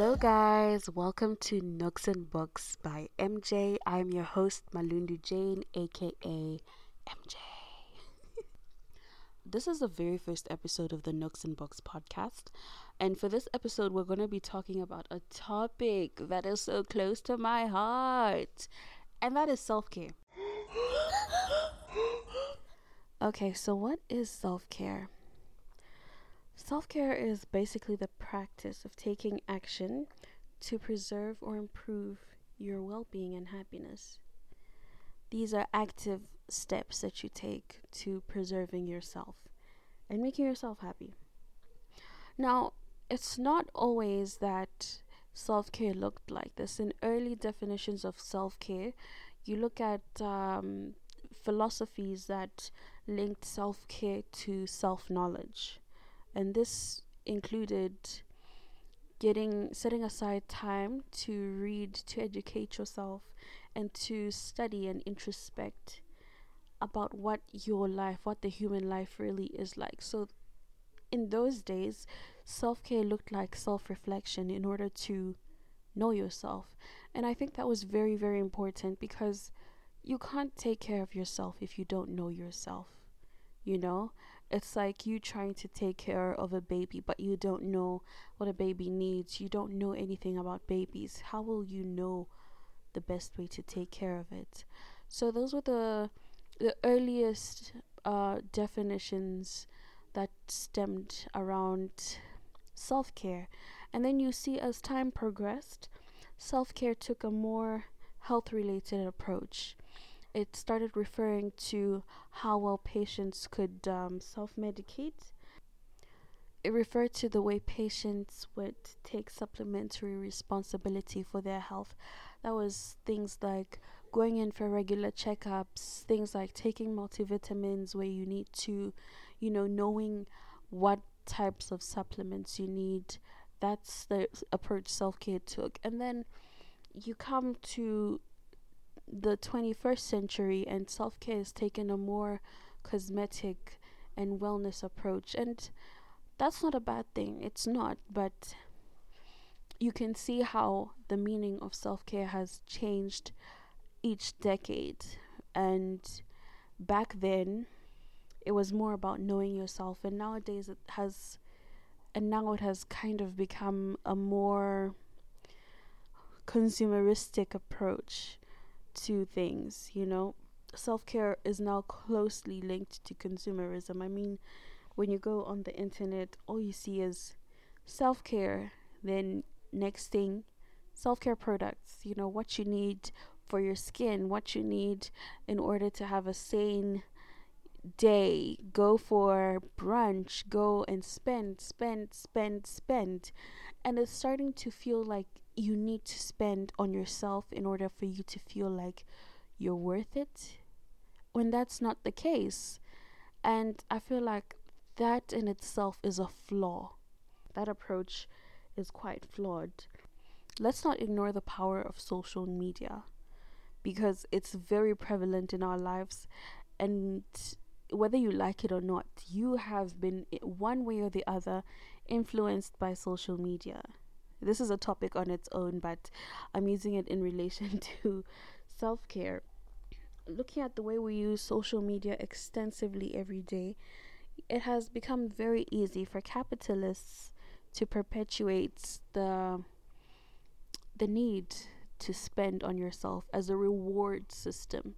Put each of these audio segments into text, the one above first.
Hello, guys. Welcome to Nooks and Books by MJ. I'm your host, Malundu Jane, aka MJ. this is the very first episode of the Nooks and Books podcast. And for this episode, we're going to be talking about a topic that is so close to my heart, and that is self care. okay, so what is self care? Self care is basically the practice of taking action to preserve or improve your well being and happiness. These are active steps that you take to preserving yourself and making yourself happy. Now, it's not always that self care looked like this. In early definitions of self care, you look at um, philosophies that linked self care to self knowledge, and this included getting setting aside time to read, to educate yourself, and to study and introspect about what your life, what the human life really is like. So, in those days, self care looked like self reflection in order to know yourself. And I think that was very, very important because you can't take care of yourself if you don't know yourself. You know, it's like you trying to take care of a baby, but you don't know what a baby needs. You don't know anything about babies. How will you know the best way to take care of it? So, those were the the earliest uh, definitions that stemmed around self care. And then you see, as time progressed, self care took a more health related approach. It started referring to how well patients could um, self medicate. It referred to the way patients would take supplementary responsibility for their health. That was things like going in for regular checkups, things like taking multivitamins where you need to, you know, knowing what types of supplements you need. That's the approach self care took. And then you come to the 21st century, and self care has taken a more cosmetic and wellness approach. And that's not a bad thing, it's not, but you can see how the meaning of self care has changed each decade. And back then, it was more about knowing yourself, and nowadays it has, and now it has kind of become a more consumeristic approach to things, you know. Self care is now closely linked to consumerism. I mean, when you go on the internet, all you see is self care, then next thing, self care products, you know, what you need for your skin, what you need in order to have a sane day. Go for brunch, go and spend, spend, spend, spend. And it's starting to feel like you need to spend on yourself in order for you to feel like you're worth it when that's not the case. And I feel like that in itself is a flaw. That approach is quite flawed. Let's not ignore the power of social media because it's very prevalent in our lives and whether you like it or not you have been one way or the other influenced by social media this is a topic on its own but i'm using it in relation to self-care looking at the way we use social media extensively every day it has become very easy for capitalists to perpetuate the the need to spend on yourself as a reward system.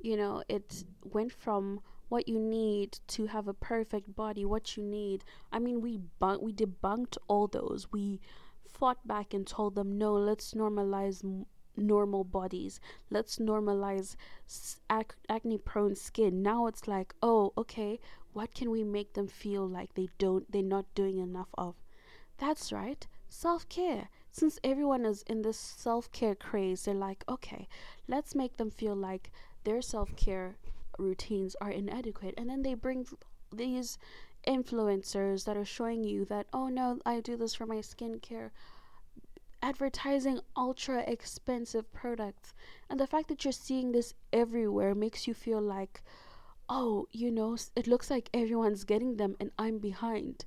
You know, it went from what you need to have a perfect body, what you need. I mean, we bun- we debunked all those. We fought back and told them, no, let's normalize m- normal bodies. Let's normalize ac- acne prone skin. Now it's like, oh, okay, what can we make them feel like they don't, they're not doing enough of? That's right, self care since everyone is in this self care craze, they're like, okay, let's make them feel like their self care routines are inadequate. And then they bring these influencers that are showing you that, oh no, I do this for my skincare. Advertising ultra expensive products. And the fact that you're seeing this everywhere makes you feel like, oh, you know, it looks like everyone's getting them and I'm behind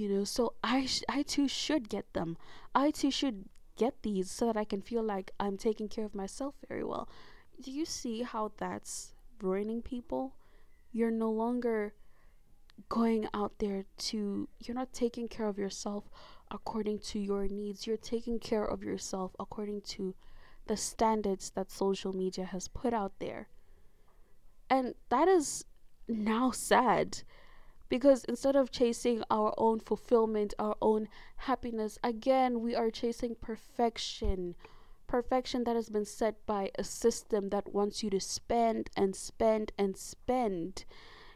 you know so i sh- i too should get them i too should get these so that i can feel like i'm taking care of myself very well do you see how that's ruining people you're no longer going out there to you're not taking care of yourself according to your needs you're taking care of yourself according to the standards that social media has put out there and that is now sad because instead of chasing our own fulfillment, our own happiness, again, we are chasing perfection. Perfection that has been set by a system that wants you to spend and spend and spend.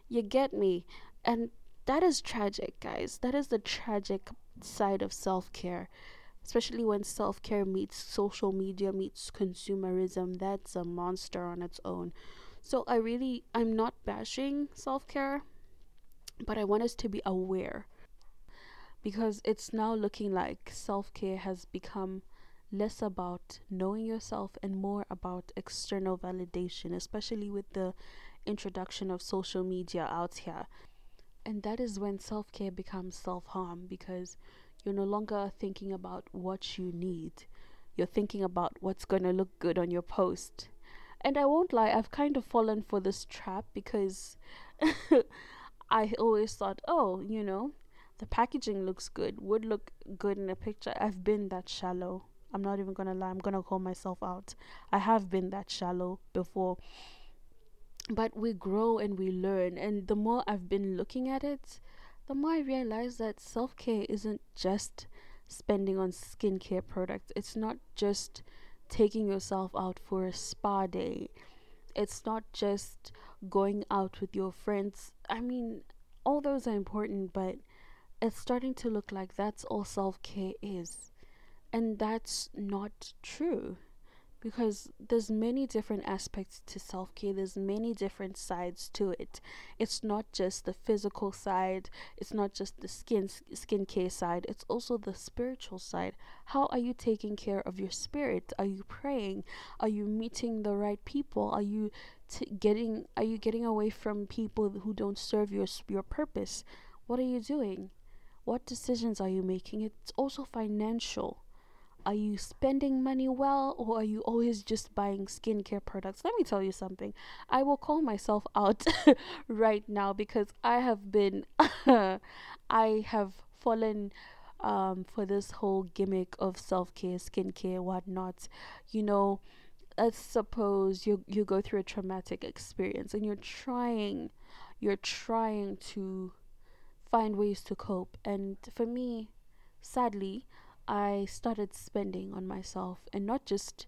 You get me? And that is tragic, guys. That is the tragic side of self care. Especially when self care meets social media, meets consumerism. That's a monster on its own. So I really, I'm not bashing self care but I want us to be aware because it's now looking like self care has become less about knowing yourself and more about external validation, especially with the introduction of social media out here. And that is when self care becomes self harm because you're no longer thinking about what you need, you're thinking about what's going to look good on your post. And I won't lie, I've kind of fallen for this trap because I always thought, oh, you know, the packaging looks good, would look good in a picture. I've been that shallow. I'm not even gonna lie, I'm gonna call myself out. I have been that shallow before. But we grow and we learn, and the more I've been looking at it, the more I realize that self care isn't just spending on skincare products, it's not just taking yourself out for a spa day it's not just going out with your friends. I mean, all those are important, but it's starting to look like that's all self care is. And that's not true because there's many different aspects to self-care. There's many different sides to it. It's not just the physical side. It's not just the skin skincare side. It's also the spiritual side. How are you taking care of your spirit? Are you praying? Are you meeting the right people? Are you t- getting are you getting away from people who don't serve your your purpose? What are you doing? What decisions are you making? It's also financial are you spending money well or are you always just buying skincare products? Let me tell you something. I will call myself out right now because I have been, I have fallen um, for this whole gimmick of self care, skincare, whatnot. You know, let's suppose you you go through a traumatic experience and you're trying, you're trying to find ways to cope. And for me, sadly, I started spending on myself and not just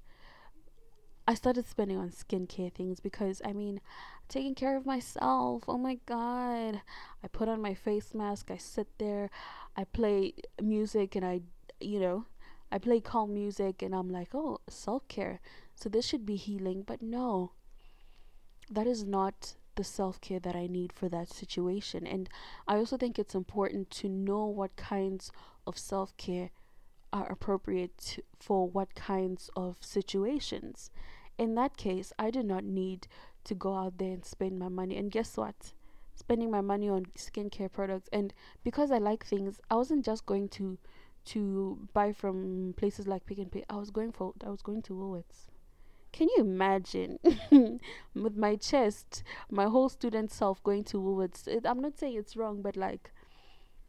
I started spending on skincare things because I mean, taking care of myself. Oh my god. I put on my face mask, I sit there, I play music and I you know, I play calm music and I'm like, "Oh, self-care. So this should be healing." But no. That is not the self care that I need for that situation. And I also think it's important to know what kinds of self care are appropriate for what kinds of situations. In that case, I did not need to go out there and spend my money. And guess what? Spending my money on skincare products and because I like things, I wasn't just going to to buy from places like Pick n Pay. I was going for I was going to Woolworths. Can you imagine with my chest, my whole student self going to Woolworths? It, I'm not saying it's wrong, but like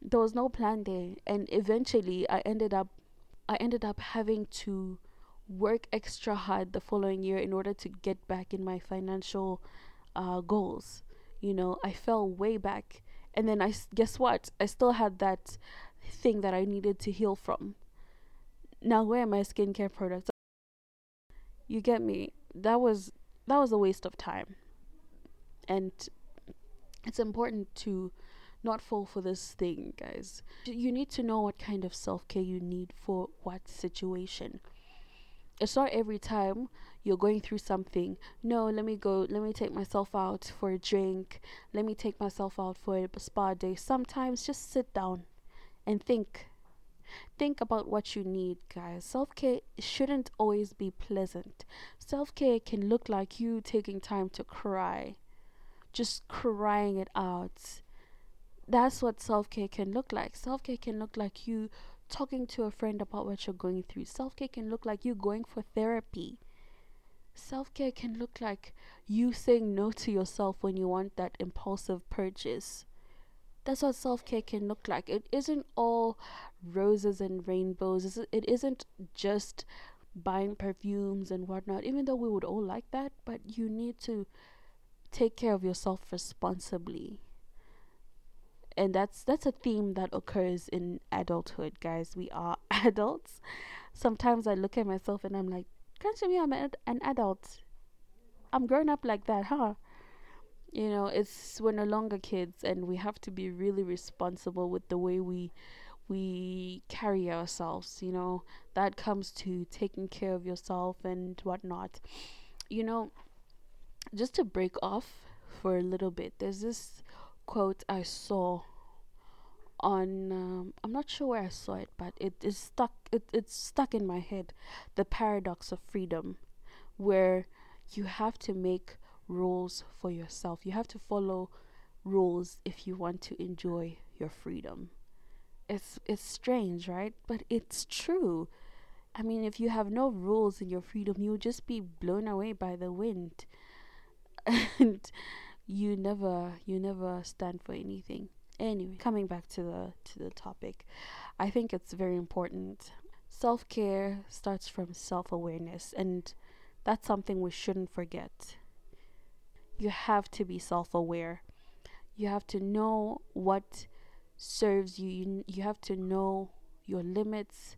there was no plan there, and eventually I ended up I ended up having to work extra hard the following year in order to get back in my financial uh, goals. You know, I fell way back. And then I guess what? I still had that thing that I needed to heal from. Now, where are my skincare products? You get me? That was that was a waste of time. And it's important to not fall for this thing, guys. You need to know what kind of self care you need for what situation. It's not every time you're going through something. No, let me go, let me take myself out for a drink, let me take myself out for a spa day. Sometimes just sit down and think. Think about what you need, guys. Self care shouldn't always be pleasant. Self care can look like you taking time to cry, just crying it out that's what self care can look like. Self care can look like you talking to a friend about what you're going through. Self care can look like you going for therapy. Self care can look like you saying no to yourself when you want that impulsive purchase. That's what self care can look like. It isn't all roses and rainbows. It isn't just buying perfumes and whatnot, even though we would all like that, but you need to take care of yourself responsibly and that's that's a theme that occurs in adulthood guys. We are adults. Sometimes i look at myself and i'm like can't you be i'm an adult? I'm grown up like that huh? You know it's we're no longer kids and we have to be really responsible with the way we we carry ourselves you know? That comes to taking care of yourself and whatnot. You know just to break off for a little bit there's this quote I saw on um, I'm not sure where I saw it, but it is stuck. It, it's stuck in my head. The paradox of freedom, where you have to make rules for yourself. You have to follow rules if you want to enjoy your freedom. It's it's strange, right? But it's true. I mean, if you have no rules in your freedom, you'll just be blown away by the wind. and you never you never stand for anything. Anyway coming back to the to the topic i think it's very important. Self-care starts from self-awareness and that's something we shouldn't forget. You have to be self-aware. You have to know what serves you. You, you have to know your limits.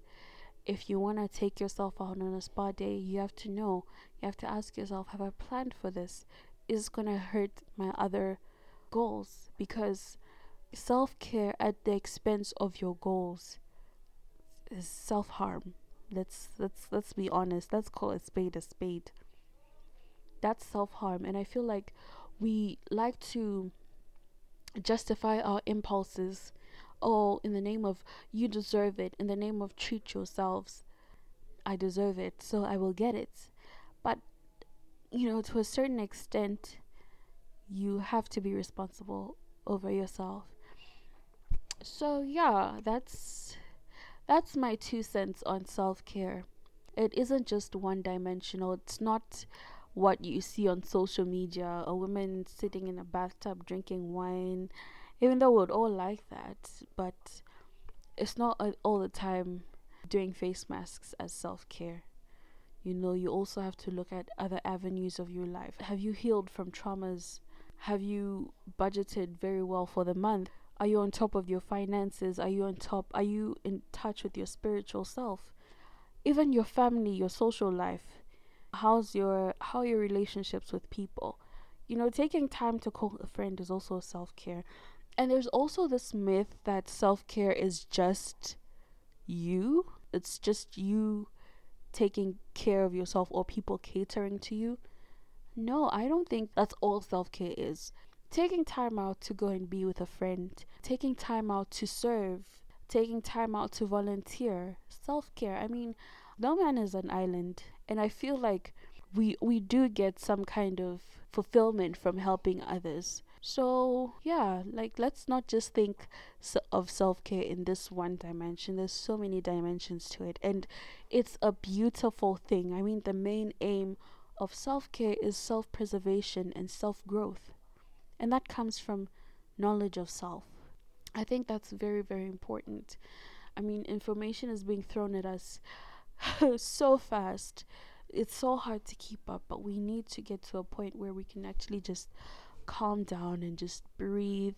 If you want to take yourself out on a spa day you have to know. You have to ask yourself have i planned for this is going to hurt my other goals because self care at the expense of your goals is self harm. Let's let's let's be honest. Let's call a spade a spade. That's self harm, and I feel like we like to justify our impulses. Oh, in the name of you deserve it, in the name of treat yourselves, I deserve it, so I will get it. You know, to a certain extent, you have to be responsible over yourself. So yeah, that's that's my two cents on self-care. It isn't just one dimensional. It's not what you see on social media, a woman sitting in a bathtub drinking wine, even though we'd all like that, but it's not all the time doing face masks as self-care. You know, you also have to look at other avenues of your life. Have you healed from traumas? Have you budgeted very well for the month? Are you on top of your finances? Are you on top? Are you in touch with your spiritual self? Even your family, your social life. How's your how are your relationships with people? You know, taking time to call a friend is also self care. And there's also this myth that self care is just you. It's just you taking care of yourself or people catering to you. No, I don't think that's all self care is. Taking time out to go and be with a friend, taking time out to serve, taking time out to volunteer, self care. I mean, no man is an island, and I feel like we we do get some kind of fulfillment from helping others. So, yeah, like let's not just think of self care in this one dimension. There's so many dimensions to it, and it's a beautiful thing. I mean, the main aim of self care is self preservation and self growth, and that comes from knowledge of self. I think that's very, very important. I mean, information is being thrown at us so fast. It's so hard to keep up, but we need to get to a point where we can actually just calm down and just breathe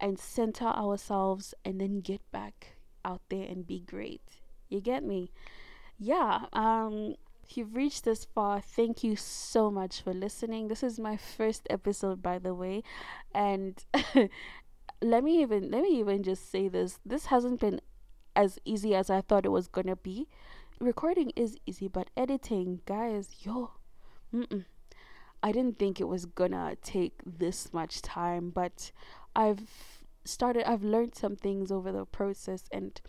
and center ourselves and then get back out there and be great. You get me? Yeah. Um if you've reached this far, thank you so much for listening. This is my first episode by the way, and let me even let me even just say this. This hasn't been as easy as I thought it was to be. Recording is easy, but editing, guys, yo, mm-mm. I didn't think it was gonna take this much time, but I've started, I've learned some things over the process, and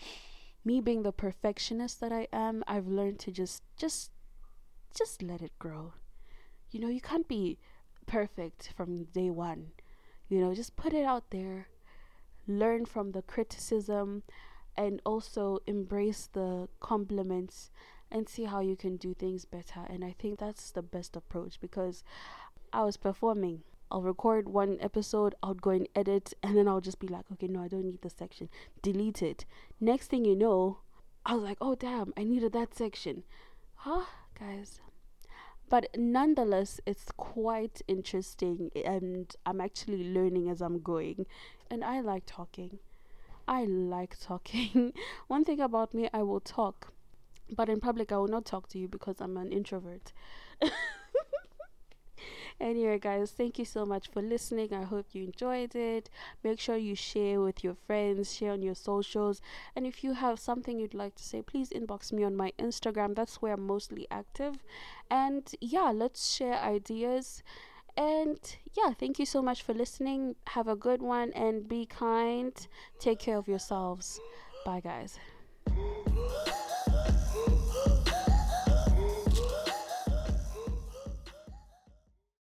me being the perfectionist that I am, I've learned to just, just, just let it grow. You know, you can't be perfect from day one. You know, just put it out there, learn from the criticism and also embrace the compliments and see how you can do things better. And I think that's the best approach because I was performing. I'll record one episode, I'll go and edit, and then I'll just be like, okay, no, I don't need the section. Delete it. Next thing you know, I was like, oh, damn, I needed that section. Huh, guys? But nonetheless, it's quite interesting, and I'm actually learning as I'm going. And I like talking. I like talking. One thing about me, I will talk, but in public, I will not talk to you because I'm an introvert. Anyway, guys, thank you so much for listening. I hope you enjoyed it. Make sure you share with your friends, share on your socials. And if you have something you'd like to say, please inbox me on my Instagram. That's where I'm mostly active. And yeah, let's share ideas. And yeah, thank you so much for listening. Have a good one and be kind. Take care of yourselves. Bye, guys.